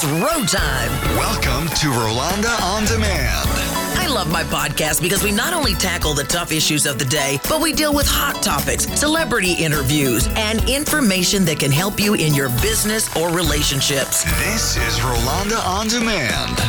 It's row time. Welcome to Rolonda On Demand. I love my podcast because we not only tackle the tough issues of the day, but we deal with hot topics, celebrity interviews, and information that can help you in your business or relationships. This is Rolonda On Demand.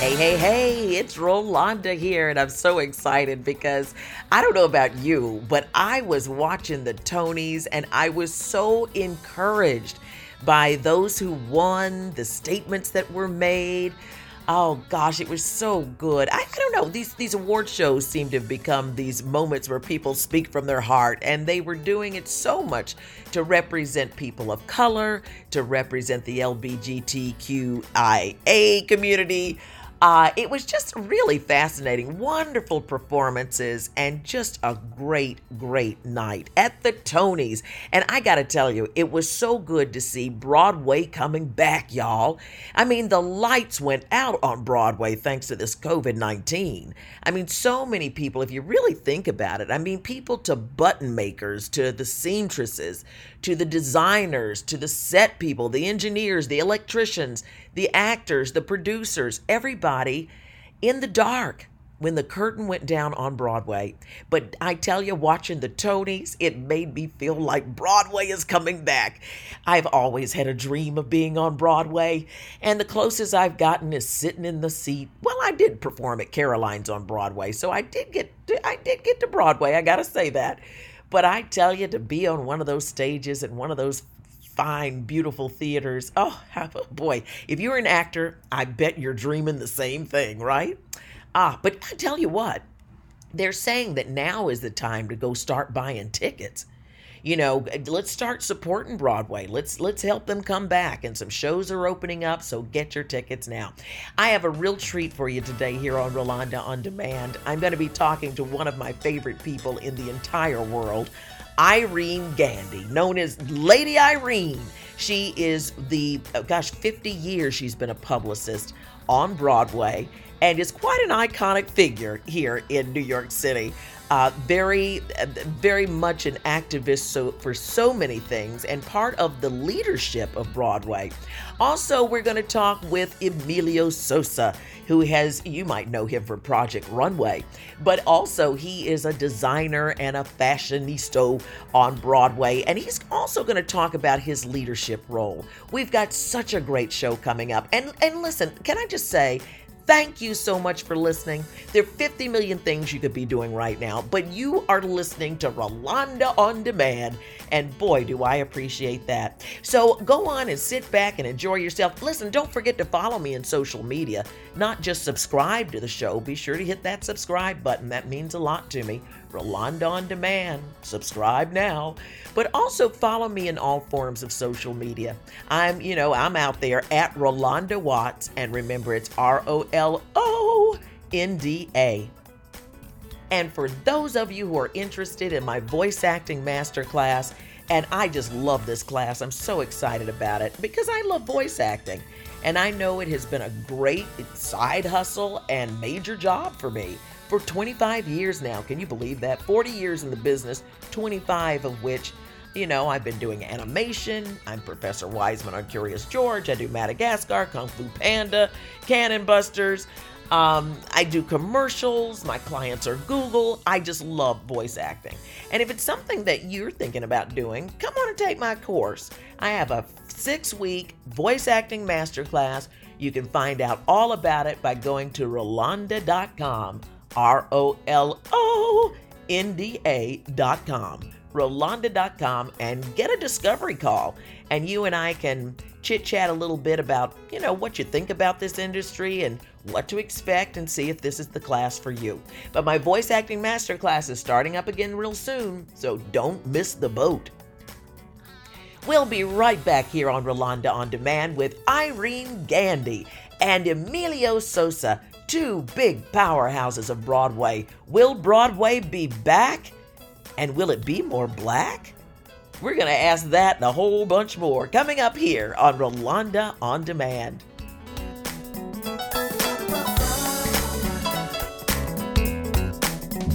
Hey, hey, hey, it's Rolonda here, and I'm so excited because I don't know about you, but I was watching the Tonys and I was so encouraged by those who won, the statements that were made. Oh gosh, it was so good. I, I, don't know. These these award shows seem to have become these moments where people speak from their heart, and they were doing it so much to represent people of color, to represent the LGBTQIA community. Uh, it was just really fascinating, wonderful performances, and just a great, great night at the Tonys. And I got to tell you, it was so good to see Broadway coming back, y'all. I mean, the lights went out on Broadway thanks to this COVID 19. I mean, so many people, if you really think about it, I mean, people to button makers, to the seamstresses, to the designers, to the set people, the engineers, the electricians, the actors, the producers, everybody in the dark when the curtain went down on Broadway. But I tell you, watching the Tonys, it made me feel like Broadway is coming back. I've always had a dream of being on Broadway, and the closest I've gotten is sitting in the seat. Well, I did perform at Caroline's on Broadway, so I did get to, I did get to Broadway. I got to say that. But I tell you, to be on one of those stages and one of those fine, beautiful theaters. Oh, boy, if you're an actor, I bet you're dreaming the same thing, right? Ah, but I tell you what, they're saying that now is the time to go start buying tickets. You know, let's start supporting Broadway. Let's let's help them come back and some shows are opening up, so get your tickets now. I have a real treat for you today here on Rolonda on Demand. I'm going to be talking to one of my favorite people in the entire world. Irene Gandy, known as Lady Irene. She is the, oh gosh, 50 years she's been a publicist on Broadway and is quite an iconic figure here in New York City. Uh, very, very much an activist so, for so many things and part of the leadership of Broadway. Also, we're going to talk with Emilio Sosa, who has, you might know him for Project Runway, but also he is a designer and a fashionista on Broadway, and he's also going to talk about his leadership role. We've got such a great show coming up. And, and listen, can I just say, Thank you so much for listening. There are 50 million things you could be doing right now, but you are listening to Rolonda on Demand, and boy, do I appreciate that. So go on and sit back and enjoy yourself. Listen, don't forget to follow me in social media, not just subscribe to the show. Be sure to hit that subscribe button, that means a lot to me. Rolonda on Demand. Subscribe now. But also follow me in all forms of social media. I'm, you know, I'm out there at Rolonda Watts, and remember it's R O L O N D A. And for those of you who are interested in my voice acting masterclass, and I just love this class, I'm so excited about it because I love voice acting. And I know it has been a great side hustle and major job for me for 25 years now. Can you believe that? 40 years in the business, 25 of which, you know, I've been doing animation. I'm Professor Wiseman on Curious George. I do Madagascar, Kung Fu Panda, Cannon Busters. Um, I do commercials. My clients are Google. I just love voice acting. And if it's something that you're thinking about doing, come on and take my course. I have a six week voice acting masterclass. You can find out all about it by going to rolonda.com R O L O N D A.com, Rolonda.com, and get a discovery call. And you and I can chit chat a little bit about, you know, what you think about this industry and what to expect and see if this is the class for you. But my voice acting masterclass is starting up again real soon, so don't miss the boat. We'll be right back here on Rolonda on Demand with Irene Gandy and Emilio Sosa, two big powerhouses of Broadway. Will Broadway be back? And will it be more black? We're going to ask that and a whole bunch more coming up here on Rolonda on Demand.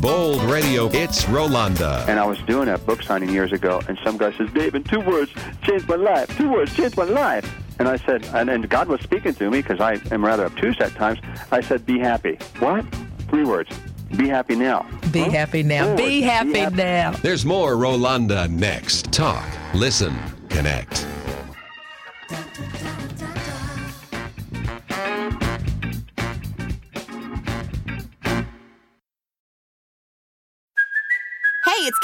Bold Radio, it's Rolonda. And I was doing a book signing years ago, and some guy says, Dave, in two words, changed my life. Two words, changed my life. And I said, and, and God was speaking to me because I am rather obtuse at times. I said, be happy. What? Three words. Be happy now. Be huh? happy now. Be happy, be happy now. There's more Rolonda next. Talk, listen, connect.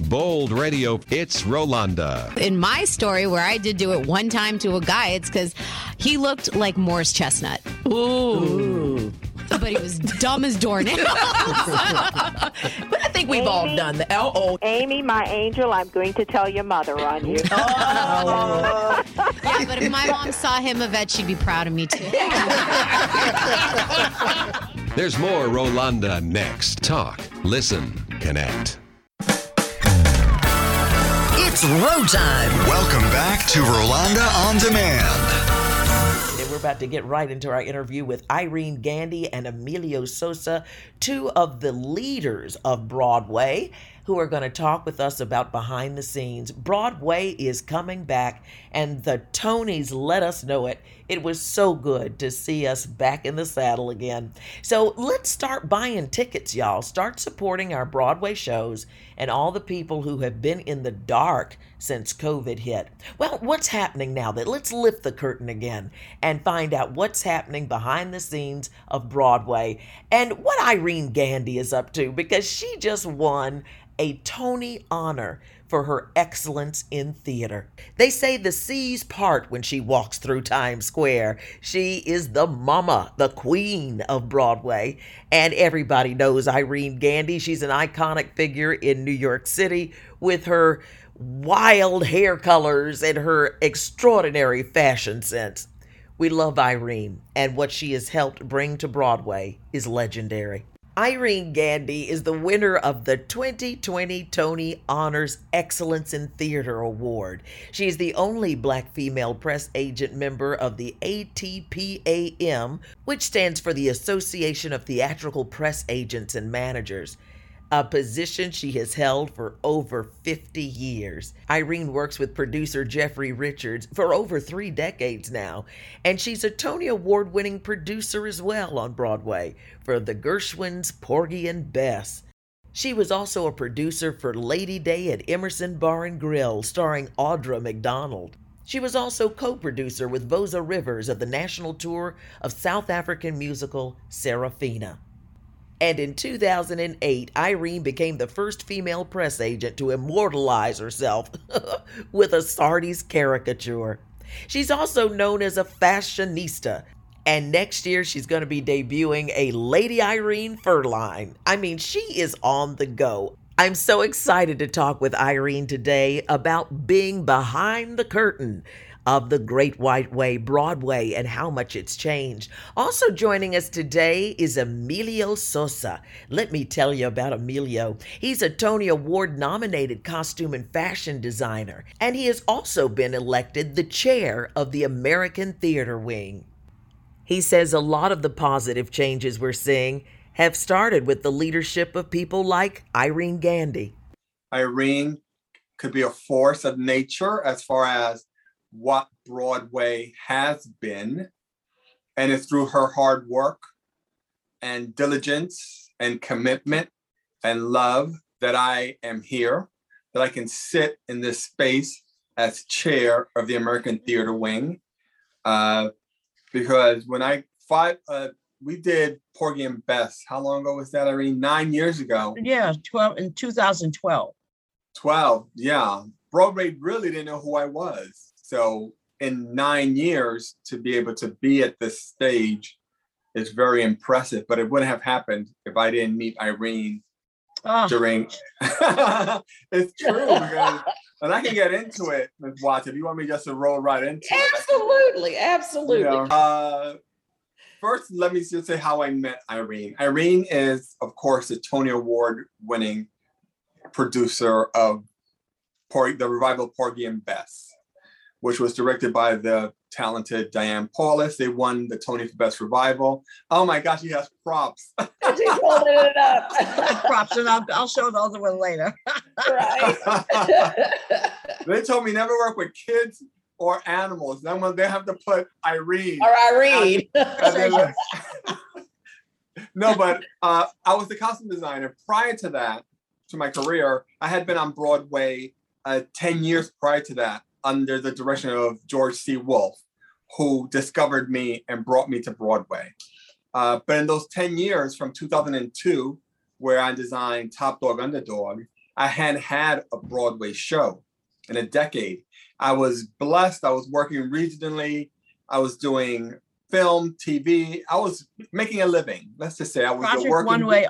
Bold Radio, it's Rolonda. In my story, where I did do it one time to a guy, it's because he looked like Morris Chestnut. Ooh. Ooh. But he was dumb as doornails. but I think we've Amy, all done that. Oh, Amy, my angel, I'm going to tell your mother on you. Oh. yeah, but if my mom saw him, Yvette, she'd be proud of me too. There's more Rolonda next. Talk, listen, connect. It's road time. Welcome back to Rolonda on Demand. And we're about to get right into our interview with Irene Gandy and Emilio Sosa, two of the leaders of Broadway who are going to talk with us about behind the scenes. Broadway is coming back, and the Tonys let us know it. It was so good to see us back in the saddle again. So let's start buying tickets, y'all. Start supporting our Broadway shows and all the people who have been in the dark since COVID hit. Well, what's happening now? That let's lift the curtain again and find out what's happening behind the scenes of Broadway and what Irene Gandy is up to because she just won a Tony honor for her excellence in theater. They say the seas part when she walks through Times Square. She is the mama, the queen of Broadway, and everybody knows Irene Gandy. She's an iconic figure in New York City with her wild hair colors and her extraordinary fashion sense. We love Irene, and what she has helped bring to Broadway is legendary. Irene Gandy is the winner of the 2020 Tony Honors Excellence in Theater Award. She is the only black female press agent member of the ATPAM, which stands for the Association of Theatrical Press Agents and Managers a position she has held for over 50 years. Irene works with producer Jeffrey Richards for over three decades now, and she's a Tony Award winning producer as well on Broadway for The Gershwins, Porgy and Bess. She was also a producer for Lady Day at Emerson Bar and Grill, starring Audra McDonald. She was also co producer with Voza Rivers of the national tour of South African musical Sarafina. And in 2008, Irene became the first female press agent to immortalize herself with a Sardi's caricature. She's also known as a fashionista. And next year, she's going to be debuting a Lady Irene Furline. I mean, she is on the go. I'm so excited to talk with Irene today about being behind the curtain of the Great White Way, Broadway, and how much it's changed. Also joining us today is Emilio Sosa. Let me tell you about Emilio. He's a Tony Award nominated costume and fashion designer, and he has also been elected the chair of the American Theater Wing. He says a lot of the positive changes we're seeing have started with the leadership of people like Irene Gandy. Irene could be a force of nature as far as what Broadway has been. And it's through her hard work and diligence and commitment and love that I am here, that I can sit in this space as chair of the American Theater Wing. Uh, because when I five, uh, we did Porgy and Bess. How long ago was that, Irene? Nine years ago. Yeah, 12 in 2012. 12, yeah. Broadway really didn't know who I was. So in nine years to be able to be at this stage is very impressive. But it wouldn't have happened if I didn't meet Irene Oh, during. it's true and I can get into it, Ms. Watts, if you want me just to roll right into it. I Absolutely, you absolutely. know, uh, first, let me just say how I met Irene. Irene is, of course, the Tony Award winning producer of Por- the revival Porgy and Bess, which was directed by the talented Diane Paulus. They won the Tony for Best Revival. Oh my gosh, he has props. She's holding it up. props, and I'll, I'll show the other one later. right. they told me never work with kids or animals. Then when they have to put Irene. or Irene. And then- no, but uh, I was the costume designer. Prior to that, to my career, I had been on Broadway uh, 10 years prior to that under the direction of George C. Wolfe, who discovered me and brought me to Broadway. Uh, but in those 10 years from 2002, where I designed Top Dog Underdog, I hadn't had a Broadway show in a decade. I was blessed. I was working regionally. I was doing film, TV. I was making a living. Let's just say I was Project working One Way.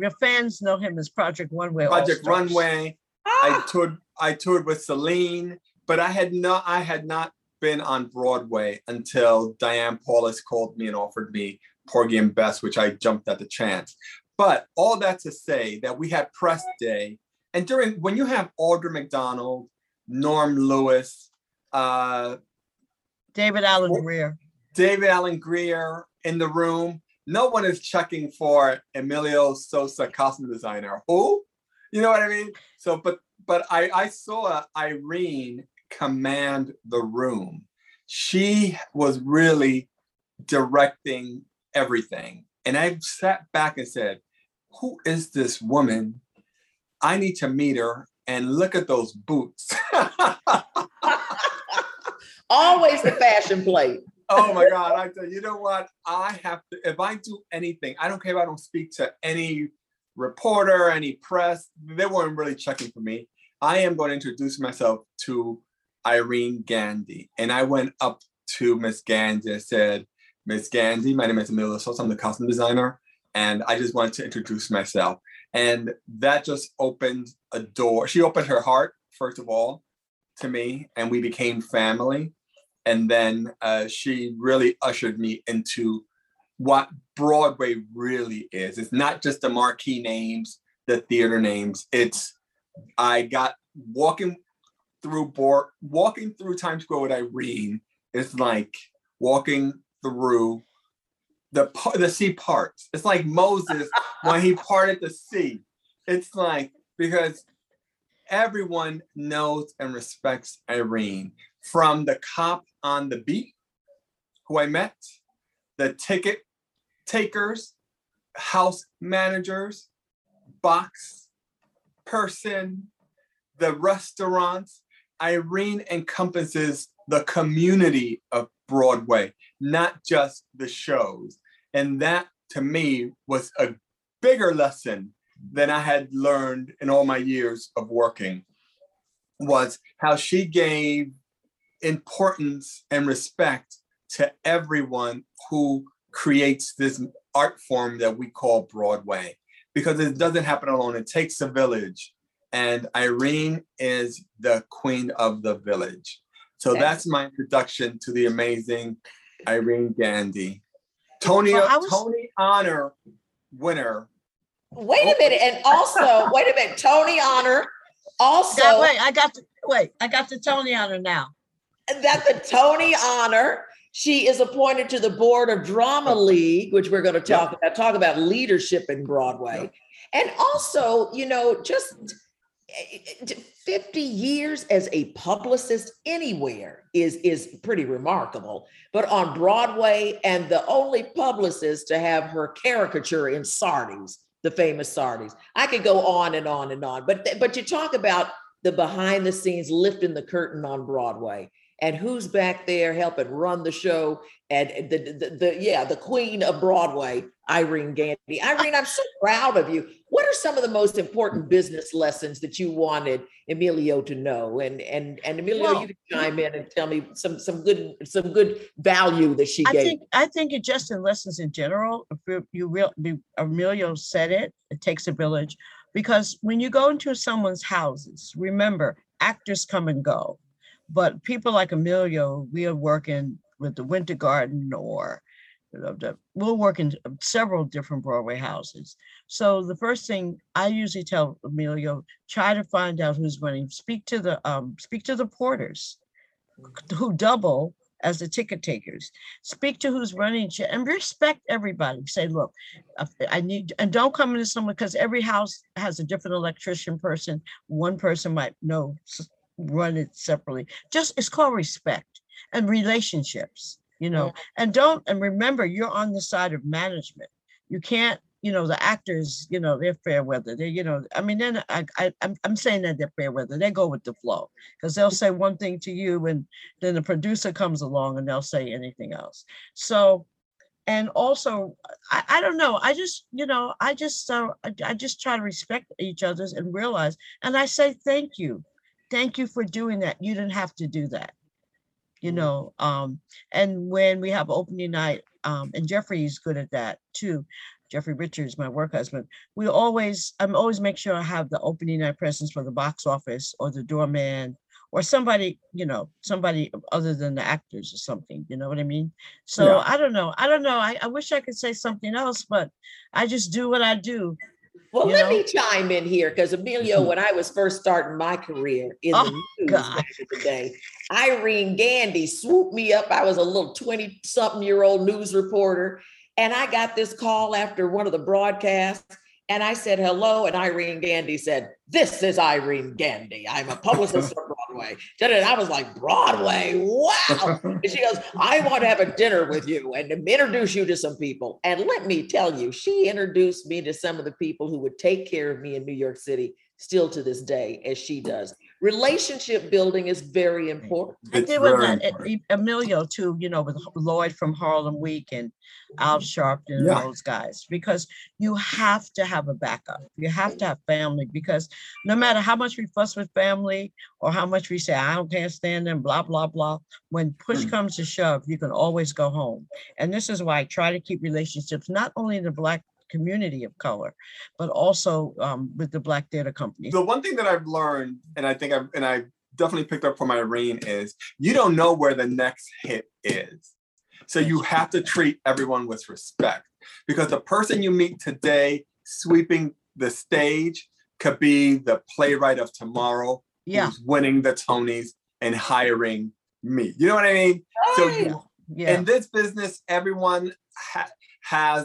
Your fans know him as Project Runway. Project. Runway. I toured. I toured with Celine, but I had not. I had not been on Broadway until Diane Paulus called me and offered me Porgy and Bess, which I jumped at the chance. But all that to say that we had press day, and during when you have Audra McDonald, Norm Lewis, uh, David Alan Grier. David Alan Grier in the room. No one is checking for Emilio Sosa, costume designer. Who? You know what I mean? So, but but I I saw Irene command the room. She was really directing everything, and I sat back and said, "Who is this woman? I need to meet her." And look at those boots. Always the fashion plate. oh my god i tell you, you know what i have to if i do anything i don't care if i don't speak to any reporter any press they weren't really checking for me i am going to introduce myself to irene gandy and i went up to miss gandy and said miss gandy my name is emilio sosa i'm the costume designer and i just wanted to introduce myself. And that just opened a door. She opened her heart first of all to me and we became family. And then uh, she really ushered me into what Broadway really is. It's not just the marquee names, the theater names. It's I got walking through board, walking through Times Square with Irene. is like walking through the the sea parts. It's like Moses when he parted the sea. It's like because everyone knows and respects Irene from the cop on the beat who I met, the ticket takers, house managers, box person, the restaurants. Irene encompasses the community of Broadway, not just the shows. And that to me was a bigger lesson than I had learned in all my years of working was how she gave importance and respect to everyone who creates this art form that we call Broadway because it doesn't happen alone. It takes a village. And Irene is the queen of the village. So Okay. that's my introduction to the amazing Irene Gandy. Tony, Well, was- Tony Honor winner. Wait a oh. minute, and also, wait a minute, Tony Honor. Also, Yeah, wait, I got the wait, I got the Tony Honor her now. that the Tony Honor. She is appointed to the board of Drama League, which we're going to talk about. Talk about leadership in Broadway, and also, you know, just 50 years as a publicist anywhere is is pretty remarkable. But on Broadway, and the only publicist to have her caricature in Sardi's, the famous Sardi's. I could go on and on and on. But but you talk about the behind the scenes lifting the curtain on Broadway. And who's back there helping run the show? And the, the, the yeah, the queen of Broadway, Irene Gandy. Irene, I'm so proud of you. What are some of the most important business lessons that you wanted Emilio to know? And and and Emilio, Well- you can chime in and tell me some some good some good value that she I gave. think I think it just in lessons in general. If you, you real be- Emilio said it. It takes a village, because when you go into someone's houses, remember actors come and go, but people like Emilio, we are working with the Winter Garden or the, we'll work in several different Broadway houses. So the first thing I usually tell Emilio, try to find out who's running. Speak to the um, speak to the porters who double as the ticket takers. Speak to who's running and respect everybody. Say, look, uh, I need, and don't come into someone because every house has a different electrician person. One person might know, run it separately. Just, it's called respect and relationships, you know, and don't, and remember, you're on the side of management. You can't, you know, the actors, you know, they're fair weather. They, you know, I mean, then I, I, I'm, I'm saying that they're fair weather. They go with the flow because they'll say one thing to you and then the producer comes along and they'll say anything else. So, and also, I, I don't know. I just, you know, I just, uh, I, I just try to respect each other's and realize, and I say thank you, thank you for doing that. You didn't have to do that, you know. Um, and when we have opening night, um, and Jeffrey's good at that too. Jeffrey Richards, my work husband, we always, I'm always make sure I have the opening night presence for the box office or the doorman or somebody, you know, somebody other than the actors or something, you know what I mean? So Yeah. I don't know. I don't know. I, I wish I could say something else, but I just do what I do. Well, let know? me chime in here because Emilio, when I was first starting my career in Oh, the news God. back in the day, Irene Gandy swooped me up. I was a little 20 something year old news reporter. And I got this call after one of the broadcasts. And I said, hello. And Irene Gandy said, This is Irene Gandy. I'm a publicist Broadway. And I was like, Broadway, wow. And she goes, I want to have a dinner with you and introduce you to some people. And let me tell you, she introduced me to some of the people who would take care of me in New York City still to this day, as she does. Relationship building is very important. I did with that, Emilio too, you know, with Lloyd from Harlem Week and Al mm-hmm. Sharpton and Yeah. those guys, because you have to have a backup. You have to mm-hmm. have family because no matter how much we fuss with family or how much we say, I don't can't stand them, blah, blah, blah. When push comes to shove, you can always go home. And this is why I try to keep relationships, not only in the black community of color, but also um, with the black theater companies. The one thing that I've learned, and I think I've and I definitely picked up from Irene, is you don't know where the next hit is. So you have to treat everyone with respect because the person you meet today sweeping the stage could be the playwright of tomorrow Yeah. who's winning the Tonys and hiring me. You know what I mean? So you, Yeah. in this business, everyone ha- has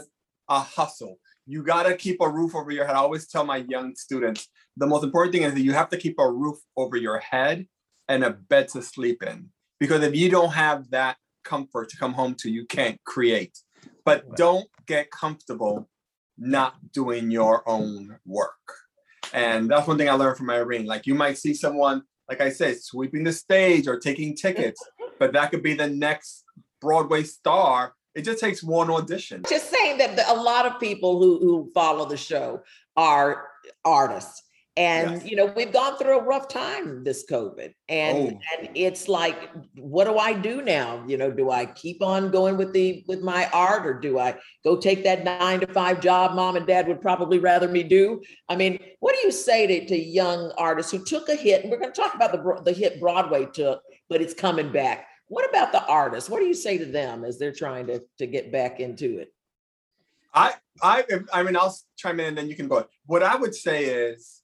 a hustle. You got to keep a roof over your head. I always tell my young students the most important thing is that you have to keep a roof over your head and a bed to sleep in. Because if you don't have that comfort to come home to, you can't create. But don't get comfortable not doing your own work. And that's one thing I learned from Irene. Like you might see someone, like I said, sweeping the stage or taking tickets, but that could be the next Broadway star. It just takes one audition. Just saying that the- a lot of people who, who follow the show are artists. And you know, we've gone through a rough time this COVID. And Oh. and it's like, what do I do now? You know, do I keep on going with the with my art or do I go take that nine to five job mom and dad would probably rather me do? I mean, what do you say to, to young artists who took a hit? And we're going to talk about the the hit Broadway took, but it's coming back. What about the artists? What do you say to them as they're trying to to get back into it? I, I, I mean, I'll chime in and then you can go. What I would say is,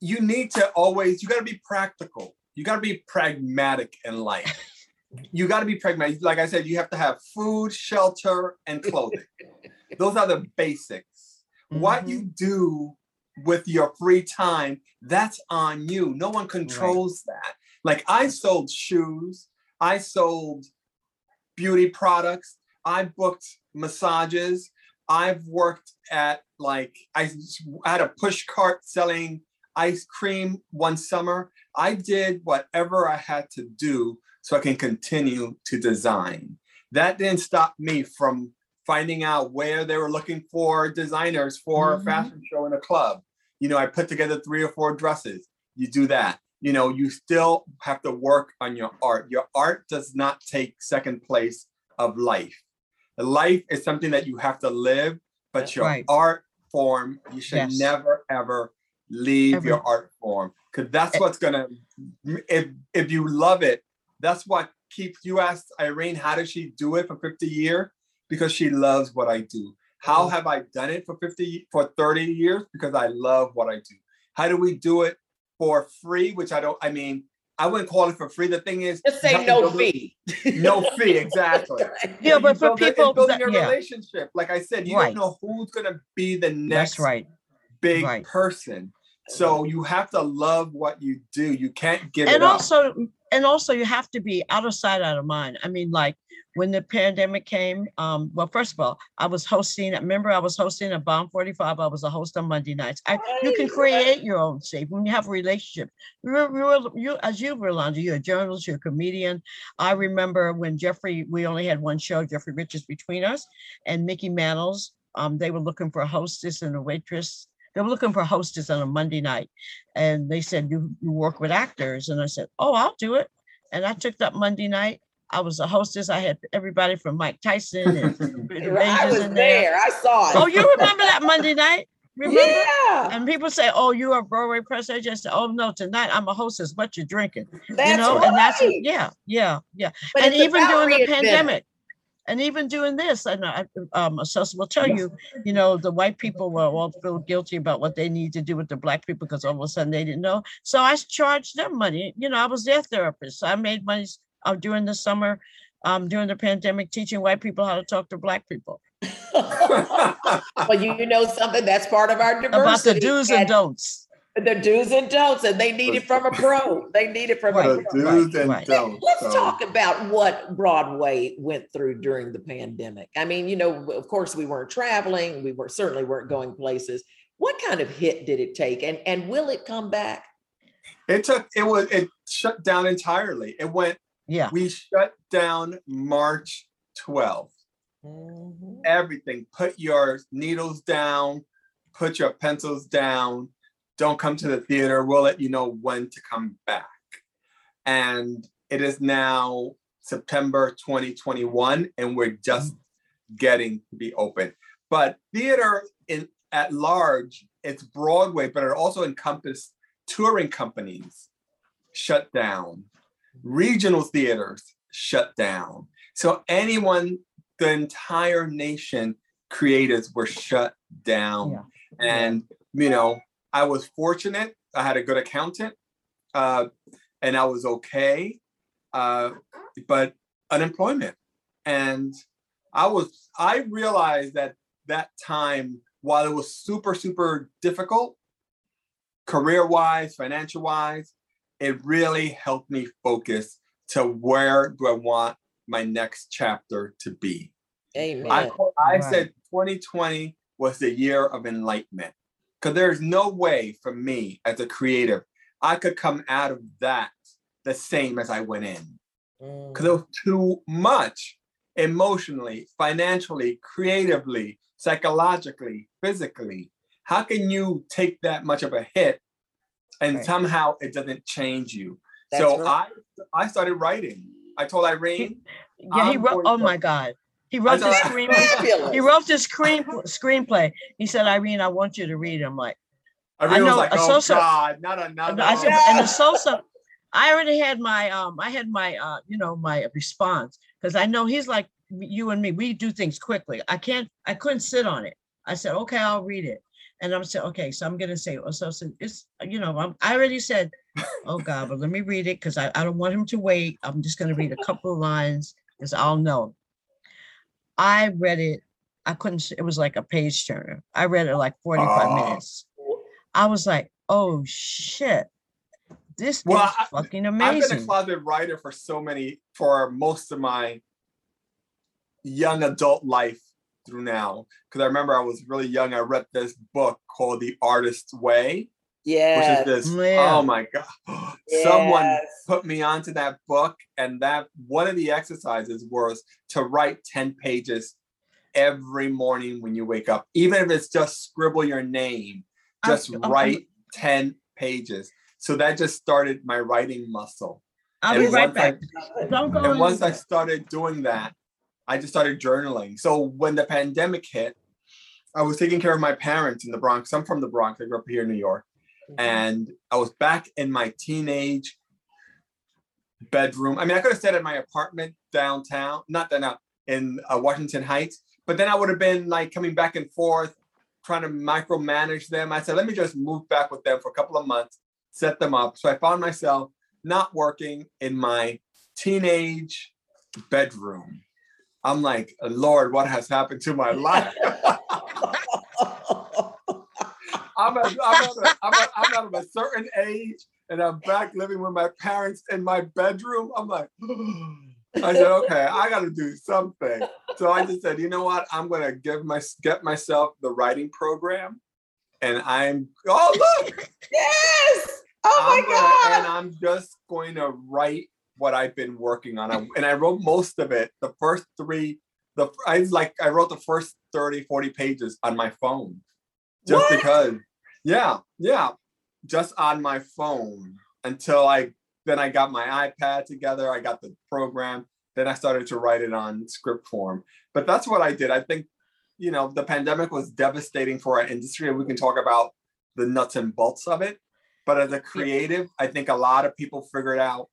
you need to always, you got to be practical. You got to be pragmatic in life. you got to be pragmatic. Like I said, you have to have food, shelter, and clothing. Those are the basics. What you mm-hmm. do with your free time, that's on you. No one controls that. Like I sold shoes, I sold beauty products, I booked massages, I've worked at like I had a push cart selling ice cream one summer. I did whatever I had to do so I can continue to design. That didn't stop me from finding out where they were looking for designers for Mhm. a fashion show in a club. You know, I put together three or four dresses. You do that. You know, you still have to work on your art. Your art does not take second place of life. Life is something that you have to live, but your Right. art form, you should Yes. never ever leave Ever. your art form because that's Eh. what's gonna if if you love it that's what keeps you asked irene how does she do it for 50 years because she loves what i do how Mm-hmm. have i done it for 50 for 30 years because i love what i do how do we do it for free which i don't i mean i wouldn't call it for free the thing is Just say no fee. no fee exactly Yeah, but for build it- it's people building that- your yeah. relationship like i said you Right. don't know who's gonna be the next That's right. big Right. person. So you have to love what you do. You can't give and it up. And also you have to be out of sight out of mind. I mean like when the pandemic came um well first of all i was hosting remember i was hosting a Bond 45 i was a host on monday nights. I, you can create your own safe when you have a relationship. You're, you're, you as you Rolonda, you're a journalist you're a comedian. I remember when jeffrey we only had one show jeffrey richards between us and mickey mantles um they were looking for a hostess and a waitress they were looking for a hostess on a Monday night. And they said, you, you work with actors. And I said, Oh, I'll do it. And I took that Monday night. I was a hostess. I had everybody from Mike Tyson and Brittany I was in there. I saw it. Oh, you remember that Monday night? Remember? Yeah. And people say, "Oh, you're a Broadway press agent." I said, "Oh no, tonight I'm a hostess. What you drinking?" That's you know, and that's yeah, yeah, yeah. But and even during the reinventing. pandemic, and even doing this, and I, um, associate will tell you, you know, the white people will all feel guilty about what they need to do with the black people because all of a sudden they didn't know. So I charged them money. You know, I was their therapist. So I made money uh, during the summer, um, during the pandemic, teaching white people how to talk to black people well, you know something that's part of our diversity. about the do's and don'ts. The do's and don'ts, and they need it from a pro. They need it from a pro. do's and don'ts. Let's So, talk about what Broadway went through during the pandemic. I mean, you know, of course, we weren't traveling. We were certainly weren't going places. What kind of hit did it take, and and will it come back? It took it was it shut down entirely. It went Yeah. we shut down March 12th. Mm-hmm. Everything. Put your needles down, put your pencils down. Don't come to the theater. We'll let you know when to come back. And it is now September 2021, and we're just getting to be open. But theater in at large, it's Broadway, but it also encompassed touring companies shut down, regional theaters shut down. So anyone, the entire nation, creators were shut down. And you know, I was fortunate. I had a good accountant, uh, and I was okay. Uh, but unemployment, and I was. I realized that that time, while it was super super difficult, career wise, financial wise, it really helped me focus to where do I want my next chapter to be. Amen. I, I Right. said 2020 was the year of enlightenment because there's no way for me as a creative I could come out of that the same as I went in mm. because it was too much emotionally, financially, creatively, psychologically, physically. How can you take that much of a hit and Right. somehow it doesn't change you? That's so right. I I started writing. I told Irene. Yeah, he I'm wrote. Oh my God, he wrote the screenplay. He wrote the screen screenplay. He said, "Irene, I want you to read." it." I'm like, Irene was know like, oh God, not another. I said, and the salsa. I already had my um. I had my uh. You know my response because I know he's like you and me. We do things quickly. I can't. I couldn't sit on it. I said, okay, I'll read it. And I'm saying, okay, so I'm gonna say, oh, so, so it's you know, I'm, I already said, oh God, but let me read it because I, I don't want him to wait. I'm just gonna read a couple of lines because I'll know. I read it. I couldn't. It was like a page turner. I read it like 45 Oh. minutes. I was like, oh shit, this Well, is I- fucking amazing." I've been a closet writer for so many, for most of my young adult life through now. Because I remember I was really young. I read this book called The Artist's Way. Yes. Which is this, Yeah. oh my God. Someone put me onto that book, and that one of the exercises was to write 10 pages every morning when you wake up, even if it's just scribble your name, I'm- just I'm- write 10 pages. So that just started my writing muscle. I'll And be right once I- back. Don't go and once I started doing that, I just started journaling. So when the pandemic hit, I was taking care of my parents in the Bronx. I'm from the Bronx. I grew up here in New York. And I was back in my teenage bedroom. I mean, I could have stayed at my apartment downtown, not that not in uh, Washington Heights, but then I would have been like coming back and forth, trying to micromanage them. I said, let me just move back with them for a couple of months, set them up. So I found myself not working in my teenage bedroom. I'm like, Lord, what has happened to my life? I'm, a, I'm, at a, I'm, a, I'm of a certain age and I'm back living with my parents in my bedroom. I'm like, I said, okay, I got to do something. So I just said, you know what? I'm going to give my get myself the writing program, and I'm oh look, Yes. Oh my I'm gonna- God. and I'm just going to write what I've been working on. I, and I wrote most of it. The first three, the I like I wrote the first 30, 40 pages on my phone. Just What? because. Yeah, yeah. Just on my phone until I then I got my iPad together, I got the program, then I started to write it on script form. But that's what I did. I think, you know, the pandemic was devastating for our industry, and we can talk about the nuts and bolts of it. But as a creative, I think a lot of people figured out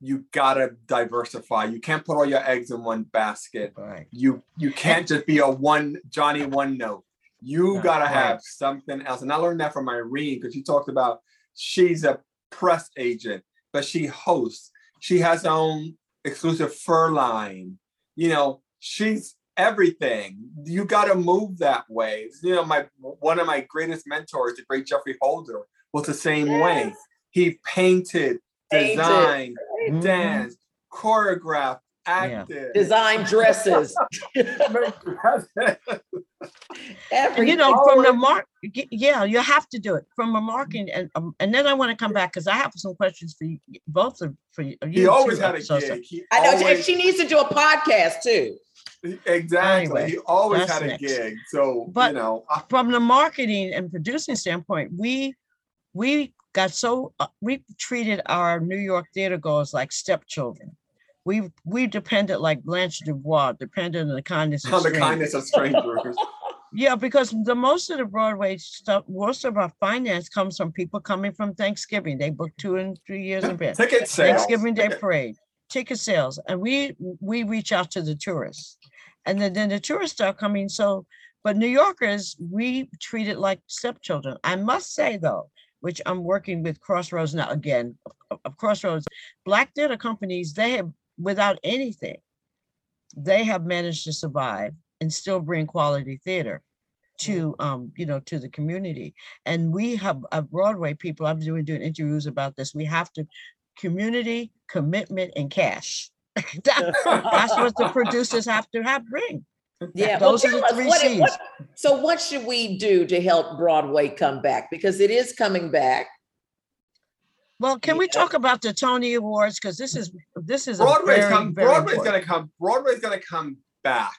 you gotta diversify. You can't put all your eggs in one basket. Right. You you can't just be a one Johnny one note. You Yeah, gotta right. have something else. And I learned that from Irene because she talked about she's a press agent, but she hosts. She has her own exclusive fur line. You know, she's everything. You gotta move that way. You know, my one of my greatest mentors, the great Geoffrey Holder, was the same way. He painted, Painted. designed, Mhm. danced, choreographed, Yeah. Design dresses. Every you know, from the always- mark, yeah, you have to do it from a marketing, and um, and then I want to come back because I have some questions for you, both of for you. He you always too, had a so- so- gig. He I know. and always- she needs to do a podcast too. exactly. Anyway, he always had a next. gig. So But- you know, I- From the marketing and producing standpoint, we we got so uh, we treated our New York theater goers like stepchildren. We we depended like Blanche Dubois, depended on the kindness of on the strangers. kindness of strangers. Yeah, because the most of the Broadway stuff, most of our finance comes from people coming from Thanksgiving. They book two and three years in advance. Ticket sales. Thanksgiving Day Ticket- parade, ticket sales, and we we reach out to the tourists, and then, then the tourists start coming. So, but New Yorkers, we treat it like stepchildren. I must say though, which I'm working with Crossroads now again. Of, of Crossroads, Black theater companies, they have without anything, they have managed to survive and still bring quality theater to um you know to the community and we have uh, broadway people i've been doing interviews about this we have to community commitment and cash That- that's what the producers have to have bring Yeah. those well, are the three what- C's. what- so what should we do to help Broadway come back? Because it is coming back. Well can we talk about the tony awards because this is this is a Broadway's very, come. very Broadway's important. gonna come. Broadway's gonna come back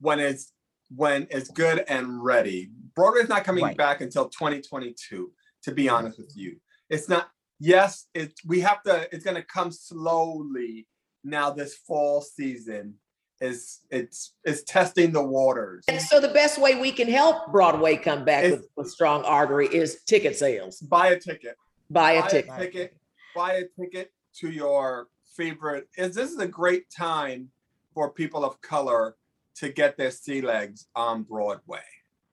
when it's when it's good and ready. Broadway's not coming Right. back until 2022. To be honest with you, it's not. Yes, it. We have to. It's gonna come slowly. Now this fall season is it's it's testing the waters. And so the best way we can help Broadway come back with, with strong artery is ticket sales. Buy a ticket. Buy a buy ticket. a ticket. Buy a ticket to your favorite. Is this is a great time for people of color to get their sea legs on Broadway?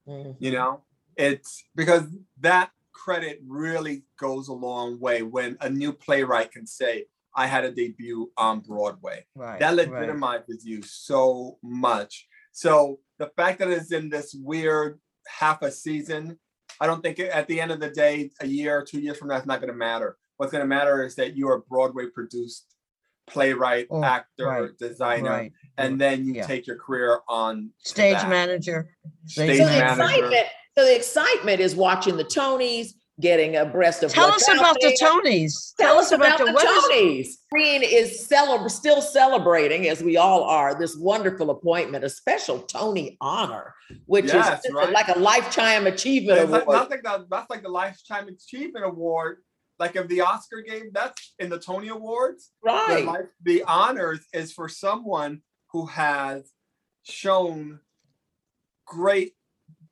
Mhm. You know, it's because that credit really goes a long way when a new playwright can say, "I had a debut on Broadway." right that right. legitimizes you so much. So the fact that it's in this weird half a season, I don't think at the end of the day, a year or two years from now, it's not going to matter. What's going to matter is that you're a Broadway produced playwright, Oh, actor, right, designer, right. and then you Yeah. take your career on stage manager. Stage So the excitement, so the excitement is watching the Tonys, getting abreast of Tell us out about the. Tonys. Tell, us about, the the what is- Tonys. Irene is celebr- still celebrating, as we all are, this wonderful appointment, a special Tony honor, which Yes, is right. like a lifetime achievement It's like, award. nothing that, that's like the Lifetime Achievement Award. Like if the Oscar game, that's in the Tony Awards. The, Right. life- the honors is for someone who has shown great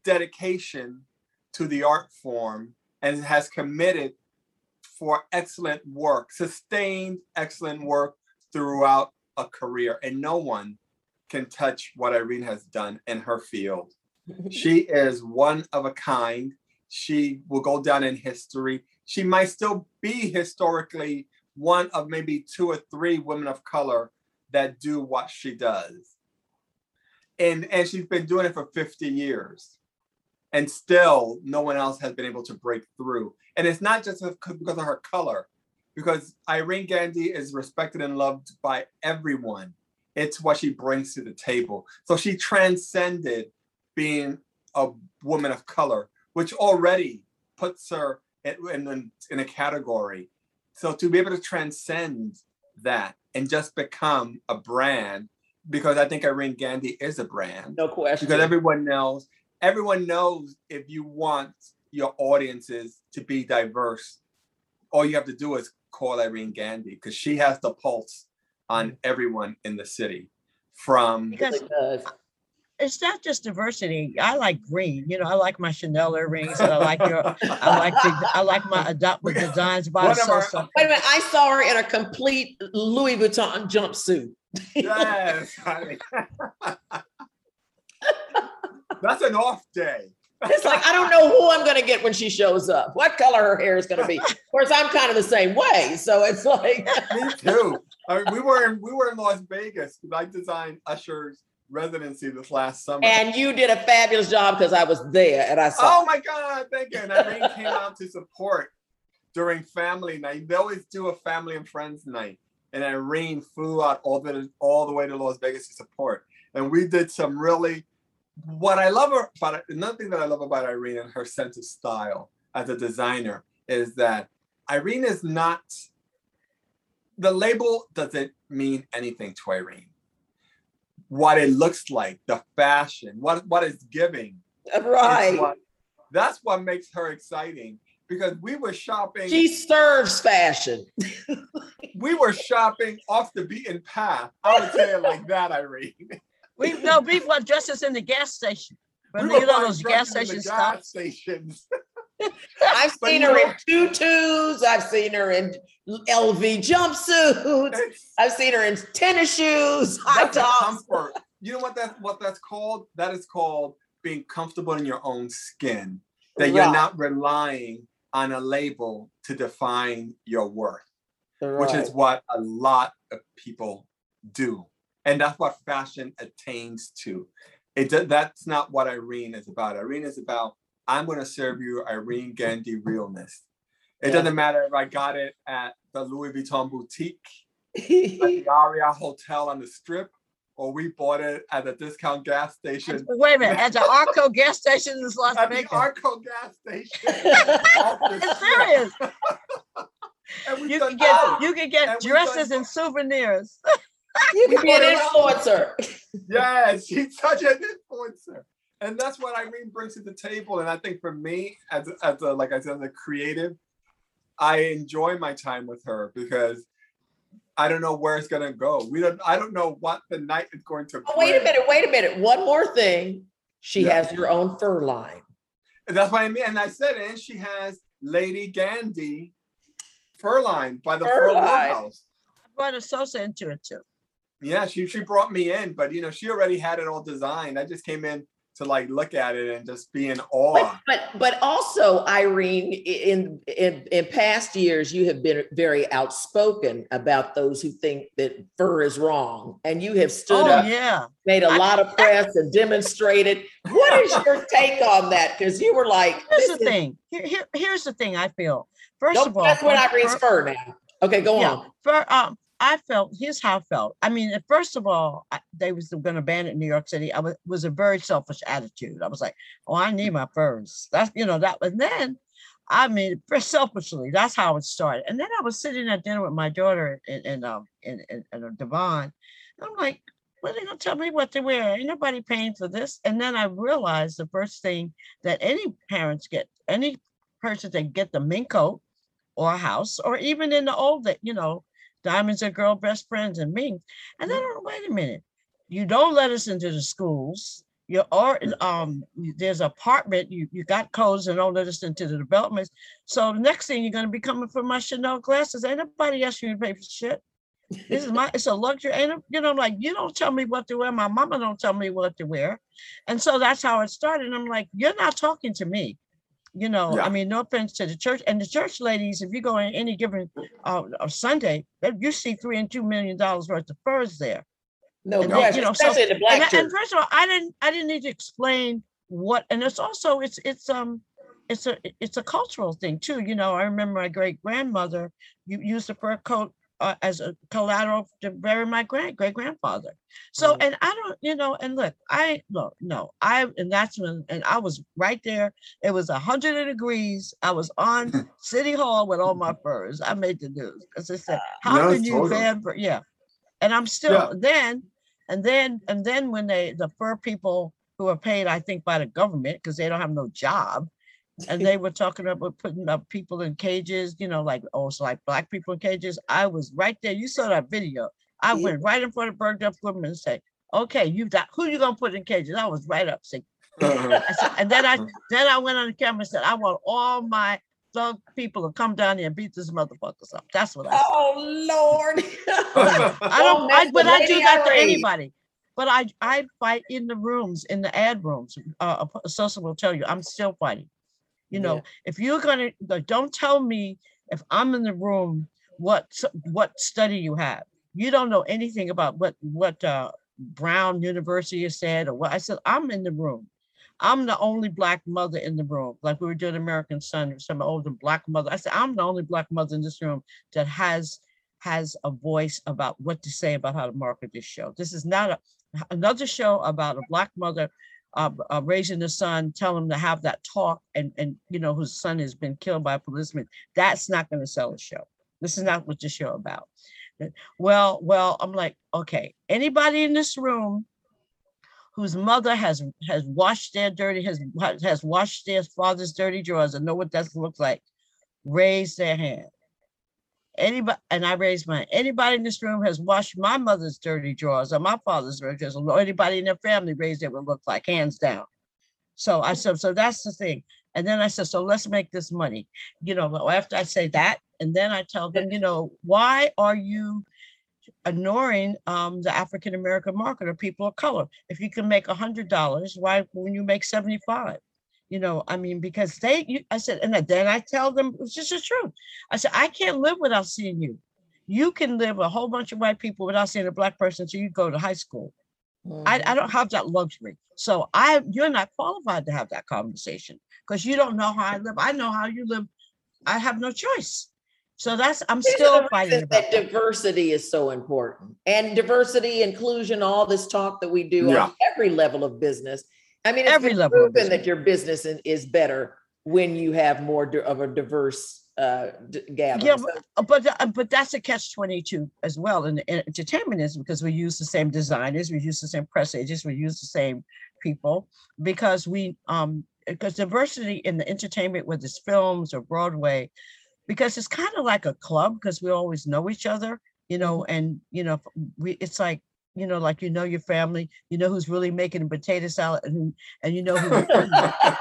dedication to the art form and has committed for excellent work, sustained excellent work throughout a career. And no one can touch what Irene has done in her field. She is one of a kind. She will go down in history. She might still be historically one of maybe two or three women of color that do what she does. And and she's been doing it for 50 years. And still no one else has been able to break through. And it's not just because of her color, because Irene Gandy is respected and loved by everyone. It's what she brings to the table. So she transcended being a woman of color, which already puts her in, in, in a category. So to be able to transcend that and just become a brand, because I think Irene Gandy is a brand. No question. Because everyone knows, everyone knows if you want your audiences to be diverse, all you have to do is call Irene Gandy because she has the pulse on mm. everyone in the city. From Because it's not just diversity. I like green. You know, I like my Chanel earrings. And I like your. I like the. I like my adopt with designs by One our- Sosa. Wait a minute, I saw her in a complete Louis Vuitton jumpsuit. yes, honey. That's an off day. It's like I don't know who I'm going to get when she shows up. What color her hair is going to be. Of course, I'm kind of the same way, so it's like Me too. I mean, we were in we were in Las Vegas. I designed Usher's residency this last summer. And you did a fabulous job because I was there and I saw. Oh my God, thank you. And Irene came out to support during family night. They always do a family and friends night. And Irene flew out all the all the way to Las Vegas to support. And we did some really what I love about another thing that I love about Irene and her sense of style as a designer is that Irene is not the label doesn't mean anything to Irene. What it looks like, the fashion, what what it's giving. is Right. what- that's what makes her exciting because we were shopping. She serves fashion. we were shopping off the beaten path. I would say it like that, Irene. We no, we bought dresses in the gas station. When We you were know those gas dresses the station stops. gas stations. I've But seen you her know- in tutus. I've seen her in LV jumpsuits. I've seen her in tennis shoes, high tops. comfort. You know what that what that's called? That is called being comfortable in your own skin. That you're not relying on a label to define your worth, which is what a lot of people do, and that's what fashion attains to. It that's not what Irene is about. Irene is about I'm going to serve you Irene Gandy realness. It Yeah. doesn't matter if I got it at the Louis Vuitton boutique, at the Aria Hotel on the Strip, or we bought it at a discount gas station. Wait a minute, at the Arco gas station in Las At the Vegas. Arco gas station. It's serious. You can get you can get dresses and souvenirs. You can be an bought it all. influencer. Yes, she's such an influencer. And that's what Irene brings to the table. And I think for me, as, as a, like I said, as a creative, I enjoy my time with her because I don't know where it's gonna go. We don't I don't know what the night is going to Oh, wait a minute, wait a minute. One more thing. She Yeah. has her own fur line. And that's what I mean. And I said, and she has Lady Gandy fur line by the Fur Fur line. Warehouse. I brought a Sosa into it too. Yeah, she she brought me in, but you know, she already had it all designed. I just came in to like look at it and just be in awe. But, but but also, Irene, in in in past years, you have been very outspoken about those who think that fur is wrong, and you have stood Oh up, yeah. made a lot of press, and demonstrated. What is your take on that? Because you were like, Here's the is- thing. Here, here, here's the thing I feel. 1st Don't of all, mess with fur- Irene's fur- fur now. Okay, go yeah, on. fur, um, I felt here's how I felt. I mean, first of all, I, they was going to ban it in New York City. I was was a very selfish attitude. I was like, oh, I need my furs. That's you know that. And then I mean, selfishly, that's how it started. And then I was sitting at dinner with my daughter in in um in, in, in a divan. I'm like, what are they gonna tell me what to wear? Ain't nobody paying for this. And then I realized the first thing that any parents get, any person that get the mink coat or a house, or even in the old that, you know, diamonds are girl best friends and mink. And then wait a minute, you don't let us into the schools. You are um there's apartment, you you got codes and don't let us into the developments. So the next thing you're gonna be coming for my Chanel glasses. Ain't nobody asking you to pay for shit. This is my it's a luxury. Ain't it- you know, like you don't tell me what to wear. My mama don't tell me what to wear. And so that's how it started. And I'm like, you're not talking to me. You know, Yeah. I mean, no offense to the church and the church ladies, if you go in any given uh, Sunday, you see three and two million dollars worth of furs there. No And question, then, especially in the black and, church. and first of all, I didn't I didn't need to explain what and it's also it's it's um it's a it's a cultural thing too. You know, I remember my great grandmother used a fur coat uh, as a collateral to bury my grand great grandfather. So and I don't you know and look I look no I and that's when and I was right there. It was a hundred degrees. I was on City Hall with all my furs. I made the news because they said how can you ban fur? Yeah, and I'm still Yeah. then and then and then when they the fur people who are paid I think by the government because they don't have no job and they were talking about putting up people in cages, you know, like also like black people in cages. I was right there. You saw that video. I went right in front of Bergdorf Goodman and say, "Okay, you got who you gonna put in cages?" I was right up. I said, and then I then I went on the camera and said, "I want all my thug people to come down here and beat this motherfuckers up." That's what I said. Oh Lord. I don't, I, but I do that to anybody. But I, I fight in the rooms, in the ad rooms. Uh, Sosa will tell you, I'm still fighting. You know, Yeah. if you're gonna, don't tell me if I'm in the room what what study you have. You don't know anything about what what uh, Brown University has said or what I said. I'm in the room. I'm the only black mother in the room. Like we were doing American Son, or some older black mother. I said, I'm the only black mother in this room that has has a voice about what to say about how to market this show. This is not a, another show about a black mother uh, uh, raising the son, telling him to have that talk, and and you know whose son has been killed by a policeman. That's not going to sell a show. This is not what the show about. Well, well, I'm like, okay, anybody in this room whose mother has has washed their dirty has has washed their father's dirty drawers and know what that looks like, raise their hand. Anybody, and I raised my Anybody in this room has washed my mother's dirty drawers or my father's dirty drawers, or anybody in their family raised it would look like, hands down. So I said, so that's the thing. And then I said, so let's make this money. You know, after I say that, and then I tell them, you know, why are you ignoring um, the African American market or people of color? If you can make a hundred dollars, why when you make 75? You know, I mean, because they, you, I said, and then I tell them it's just the truth. I said, I can't live without seeing you. You can live a whole bunch of white people without seeing a black person until you go to high school. I, I don't mm. have that luxury. So I you're not qualified to have that conversation because you don't know how I live. I know how you live. I have no choice. So that's I'm These are still fighting reasons about that diversity is so important and diversity inclusion all this talk that we do Yeah. on every level of business i mean Every level proven that your business is- better when you have more of a diverse uh d- gathering Yeah, but but, tha- but that's a catch twenty two as well in, in entertainment is because we use the same designers, we use the same press agents, we use the same people because we um because diversity in the entertainment, whether it's films or Broadway, because it's kind of like a club because we always know each other, you know, and you know we it's like you know like you know your family, you know who's really making a potato salad and who and you know who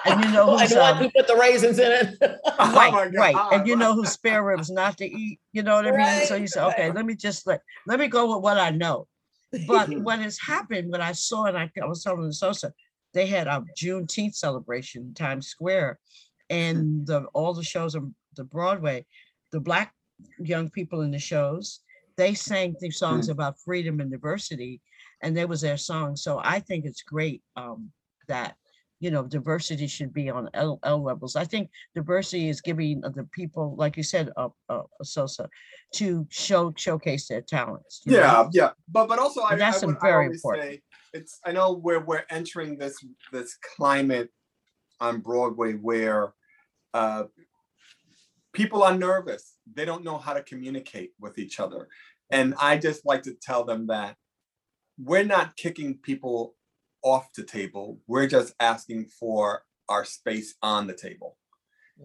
and you know who's um, who put the raisins in it right, right. And you know who's spare ribs not to eat. You know what I mean? So you say, okay, let me just let let me go with what I know. But what has happened, what I saw, and I, I was telling the Sosa, they had a Juneteenth celebration in Times Square, and the all the shows on the Broadway, the black young people in the shows, they sang these songs Mm. about freedom and diversity, and there was their song. So I think it's great um, that you know diversity should be on L, L levels. I think diversity is giving the people, like you said, uh, uh, Sosa, to show showcase their talents. you know? Yeah, yeah, but but also I, that's I, would, very important. say it's. I know we're we're entering this this climate on Broadway where uh, people are nervous. They don't know how to communicate with each other. And I just like to tell them that we're not kicking people off the table. We're just asking for our space on the table.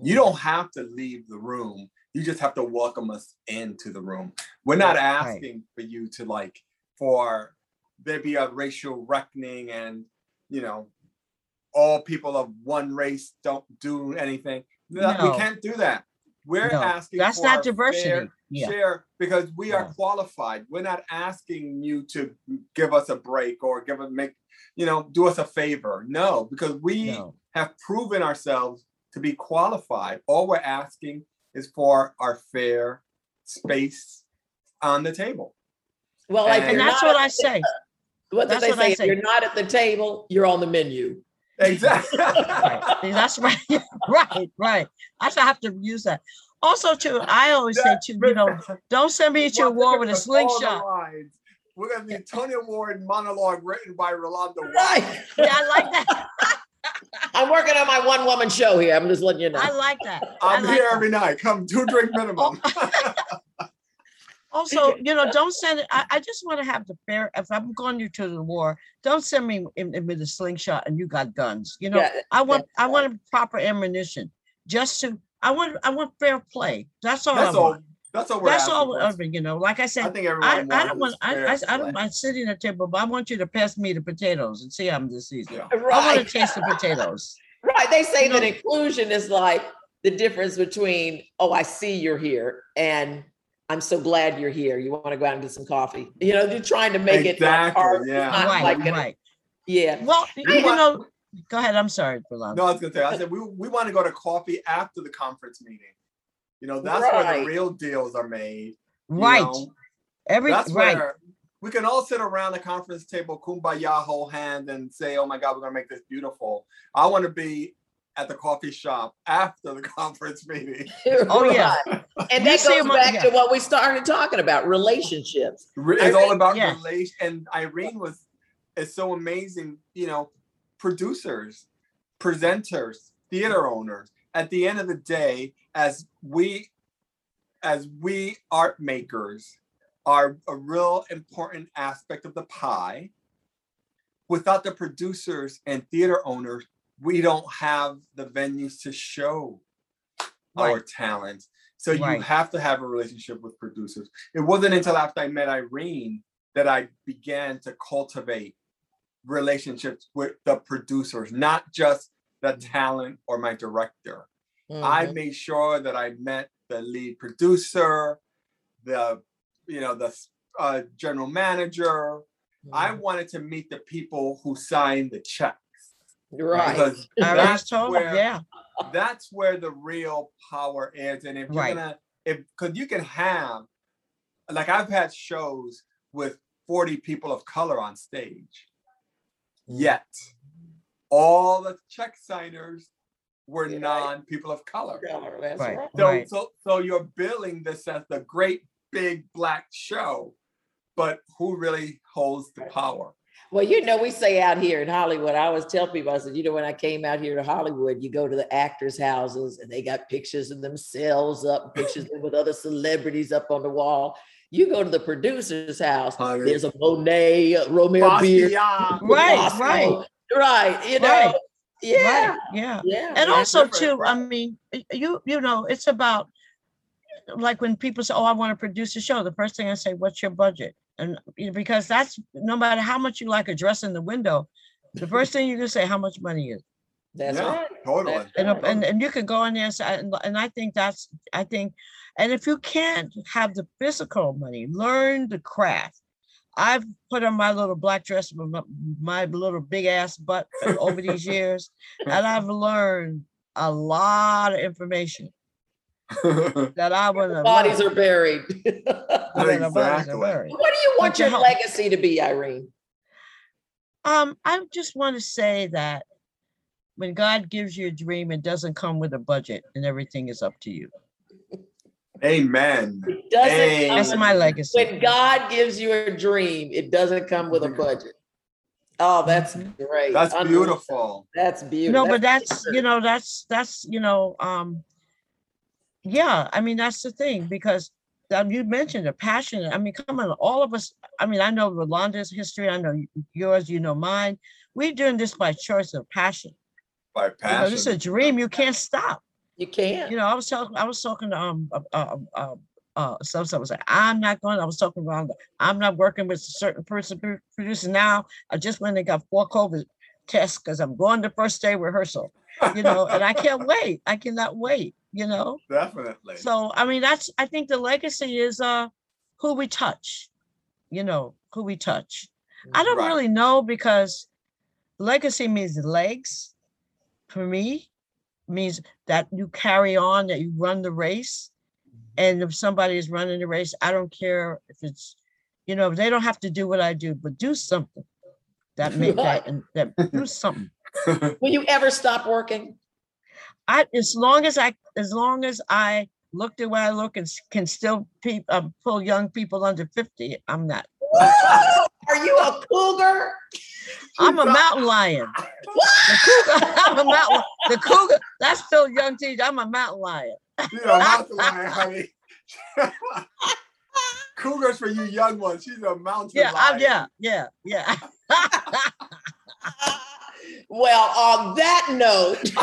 You don't have to leave the room. You just have to welcome us into the room. We're not asking for you to like for there be a racial reckoning and you know all people of one race don't do anything. No. We can't do that. We're No, asking that's for not a diversity. fair Yeah. share because we are qualified. We're not asking you to give us a break or give us make you know do us a favor. No, because we No. have proven ourselves to be qualified. All we're asking is for our fair space on the table. Well, And And that's what I say. What did That's they what I say? If say. you're not at the table, you're on the menu. Exactly. Right. That's right. right, right. I should have to use that. Also, too, I always say too, you know, don't send me to a war with a slingshot. We're gonna be Tony Award monologue written by Rolonda. White. Right. Yeah, I like that. I'm working on my one woman show here. I'm just letting you know. I like that. I I'm like here that. every night. Come two drink minimum. Oh. Also, you know, don't send it. I, I just want to have the fair. If I'm going you to the war, don't send me in, in with a slingshot and you got guns. You know, Yeah, I want I want proper ammunition. Just to I want I want fair play. That's all That's I all. want. That's all we're That's all. You know, like I I said, think everyone I, I don't want I, I, I don't mind sitting at the table, but I want you to pass me the potatoes and see how I'm this season. Yeah. I want to taste the potatoes. Right. They say You that know- inclusion is like the difference between, oh, I see you're here and I'm so glad you're here. You want to go out and get some coffee. You know, you're trying to make it Exactly, hard. yeah. Not Right, like an- right. yeah. Well, you want- know, go ahead. I'm sorry, Rolonda. No, I was gonna say. I said we we want to go to coffee after the conference meeting. You know, that's where the real deals are made. right. know? Every That's right. where we can all sit around the conference table, kumbaya, hold hand, and say, "Oh my God, we're gonna make this beautiful." I want to be at the coffee shop after the conference meeting. Oh, yeah. And You that see goes 'em back yeah. to what we started talking about relationships. Re- It's all about yeah. relation. And Irene was is so amazing. You know, producers, presenters, theater owners. At the end of the day, as we as we art makers are a real important aspect of the pie. Without the producers and theater owners, we don't have the venues to show our talent. So you have to have a relationship with producers. It wasn't until after I met Irene that I began to cultivate relationships with the producers, not just the talent or my director. I Mhm. made sure that I met the lead producer, the you know the uh, general manager. I Mm-hmm. wanted to meet the people who signed the checks Right. because I that's told where yeah. that's where the real power is. And if you're Right. gonna if because you can have like I've had shows with 40 people of color on stage. Mm. Yet all the check signers were Yeah, non people of color. Color, That's Right. right. So, Right. so, so you're billing this as the great big black show, but who really holds the power? Well, you know, we say out here in Hollywood, I always tell people, I said, you know, when I came out here to Hollywood, you go to the actors' houses and they got pictures of themselves up, pictures with other celebrities up on the wall. You go to the producer's house, Honey. there's a Monet, a Romare Bearden. Right, Bosco, right. Right. You know, Right. yeah. Right. Yeah. Yeah. and also different, too i mean you you know it's about like when people say oh i want to produce a show the first thing i say what's your budget and because that's no matter how much you like a dress in the window the first thing you're going to say how much money is That's Yeah, right. totally. That's and, right. and and you can go in there and, say, and and i think that's i think and if you can't have the physical money learn the craft i've put on my little black dress with my, my little big ass butt over these years and i've learned a lot of information that i want to Bodies are buried. Exactly. What do you want your help- legacy to be, Irene? um i just want to say that when god gives you a dream it doesn't come with a budget and everything is up to you Amen. It doesn't Hey. that's my legacy when God gives you a dream, it doesn't come with a budget. Oh, that's great. That's beautiful. That's beautiful. no but that's you know that's that's you know um yeah, I mean that's the thing because um, you mentioned a passion. I mean, come on, all of us. I mean, I know Rolonda's history. I know yours. You know mine. We're doing this by choice of passion. By You know, passion. this is a dream. You can't stop. You can't. You know, I was talking. I was talking to um uh, uh, uh, uh some some was like, I'm not going. I was talking around. I'm not working with a certain person pro- producer now. I just went and got four COVID tests because I'm going to first day rehearsal. You know, and I can't wait. I cannot wait. You know. Definitely. So I mean, that's I think the legacy is uh who we touch, you know, who we touch. I don't Right. really know because legacy means legs for me means that you carry on, that you run the race. And if somebody is running the race, I don't care if it's, you know, they don't have to do what I do, but do something that make that and that do something. Will you ever stop working? I as long as I as long as I look the way I look and can still pe- uh, pull young people under 50, I'm not. Are you a cougar? I'm a mountain lion. The cougar, I'm a mountain. The cougar, that's still young teach. I'm a mountain lion. You know, mountain lion, honey. Cougars for you young ones. She's a mountain Yeah, lion. I'm, yeah, yeah, yeah. Well, on that note,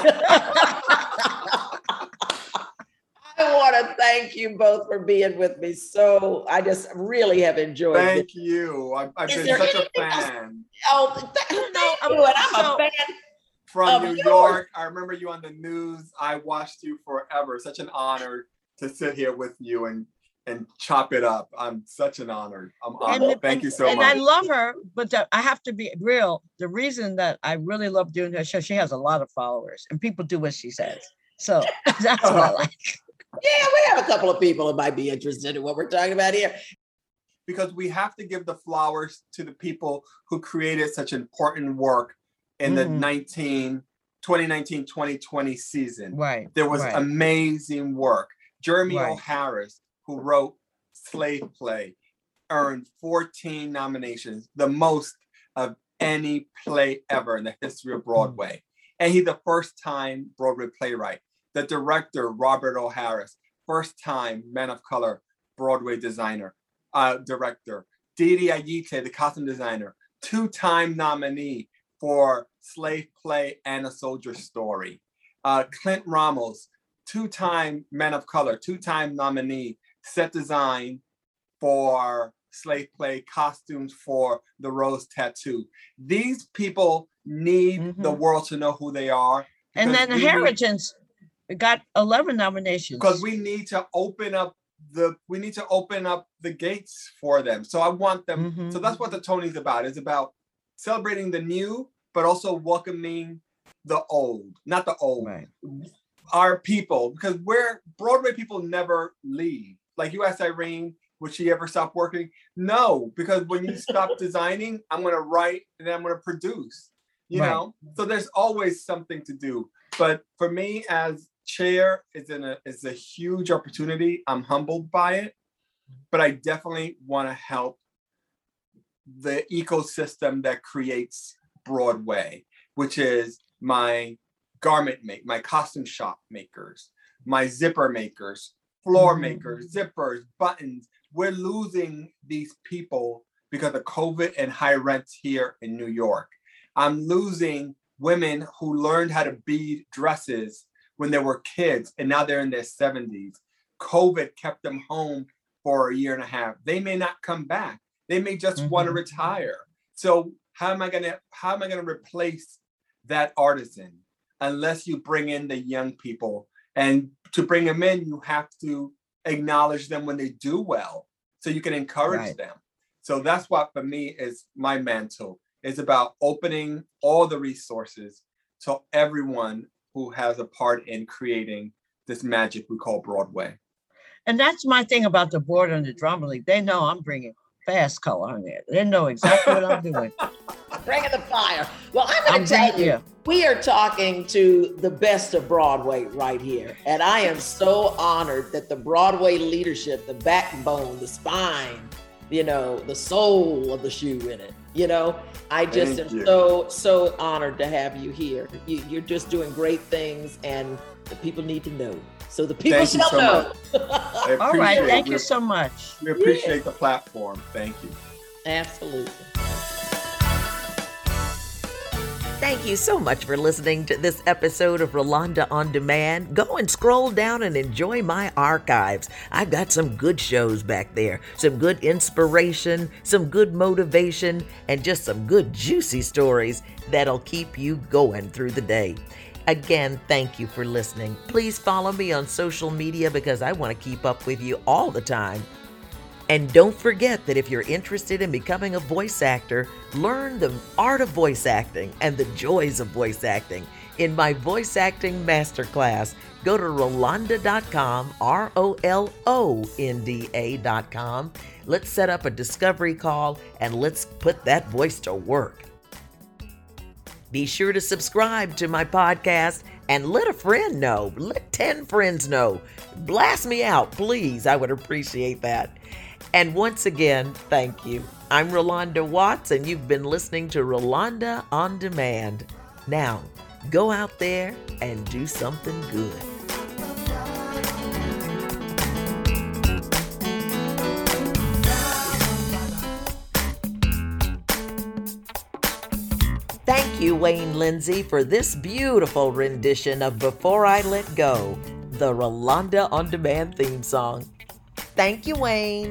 I want to thank you both for being with me. So I just really have enjoyed it. Thank you. I've, I've been such a anything else? fan. Oh, th- thank you. And I'm so- a fan. From of New yours. York. I remember you on the news. I watched you forever. Such an honor to sit here with you and and chop it up. I'm such an honor. I'm honored. the- Thank and- you so and much. And I love her, but the- I have to be real. The reason that I really love doing her show, she has a lot of followers, and people do what she says. So that's what I like. Yeah, we have a couple of people that might be interested in what we're talking about here. because we have to give the flowers to the people who created such important work in the Mhm. 19 2019 2020 season Right. there was right. amazing work jeremy Right. O. Harris who wrote slave play earned 14 nominations the most of any play ever in the history of broadway. And he's the first time broadway playwright. The director robert O'Hara first time man of color broadway designer uh, director. Dede Ayite, the costume designer two-time nominee for slave play and a soldier story. Uh, Clint Ramos, two-time Man of Color, two-time nominee, set design for slave play, costumes for the Rose Tattoo. These people need the world to know who they are. Mm-hmm. and then need- Heritage got 11 nominations. because we need to open up the we need to open up the gates for them. So I want them. Mm-hmm. So that's what the Tony's about. It's about celebrating the new, but also welcoming the old, not the old. Our people, because we're Broadway people never leave. Like you asked Irene, would she ever stop working? No, because when you stop designing, I'm gonna write and then I'm gonna produce. You Right. know, so there's always something to do. But for me, as chair, is in a is a huge opportunity. I'm humbled by it, but I definitely want to help the ecosystem that creates Broadway, which is my garment make, my costume shop makers, my zipper makers, floor mm-hmm. makers, zippers, buttons. We're losing these people because of COVID and high rents here in New York. I'm losing women who learned how to bead dresses when they were kids and now they're in their 70s. COVID kept them home for a year and a half. They may not come back. They may just want to mm-hmm. retire. So how am I gonna how am I gonna replace that artisan unless you bring in the young people? And to bring them in, you have to acknowledge them when they do well, so you can encourage Right. them. So that's what for me is my mantle. It's about opening all the resources to everyone who has a part in creating this magic we call Broadway. And that's my thing about the board and the drama league. They know I'm bringing fast color on there. They know exactly what I'm doing. Bringing the fire. Well, I'm going to tell bringing- you, yeah. We are talking to the best of Broadway right here. And I am so honored that the Broadway leadership, the backbone, the spine, you know, the soul of the shoe in it, you know, I just Thank am you. so, so honored to have you here. You, you're just doing great things and the people need to know. so the people Thank you shall so know. I All right. appreciate Thank we- you so much. We appreciate the platform. Thank you. Absolutely. Thank you so much for listening to this episode of Rolonda on Demand. Go and scroll down and enjoy my archives. I've got some good shows back there, some good inspiration, some good motivation, and just some good juicy stories that'll keep you going through the day. Again, thank you for listening. Please follow me on social media because I want to keep up with you all the time. And don't forget that if you're interested in becoming a voice actor, learn the art of voice acting and the joys of voice acting in my voice acting masterclass. Go to Rolonda.com, R O L O N D A.com. Let's set up a discovery call and let's put that voice to work. Be sure to subscribe to my podcast and let a friend know. Let 10 friends know. Blast me out, please. I would appreciate that. And once again, thank you. I'm Rolonda Watts, and you've been listening to Rolonda on Demand. Now, go out there and do something good. Thank you, Wayne Lindsay, for this beautiful rendition of Before I Let Go, the Rolonda on Demand theme song. Thank you, Wayne.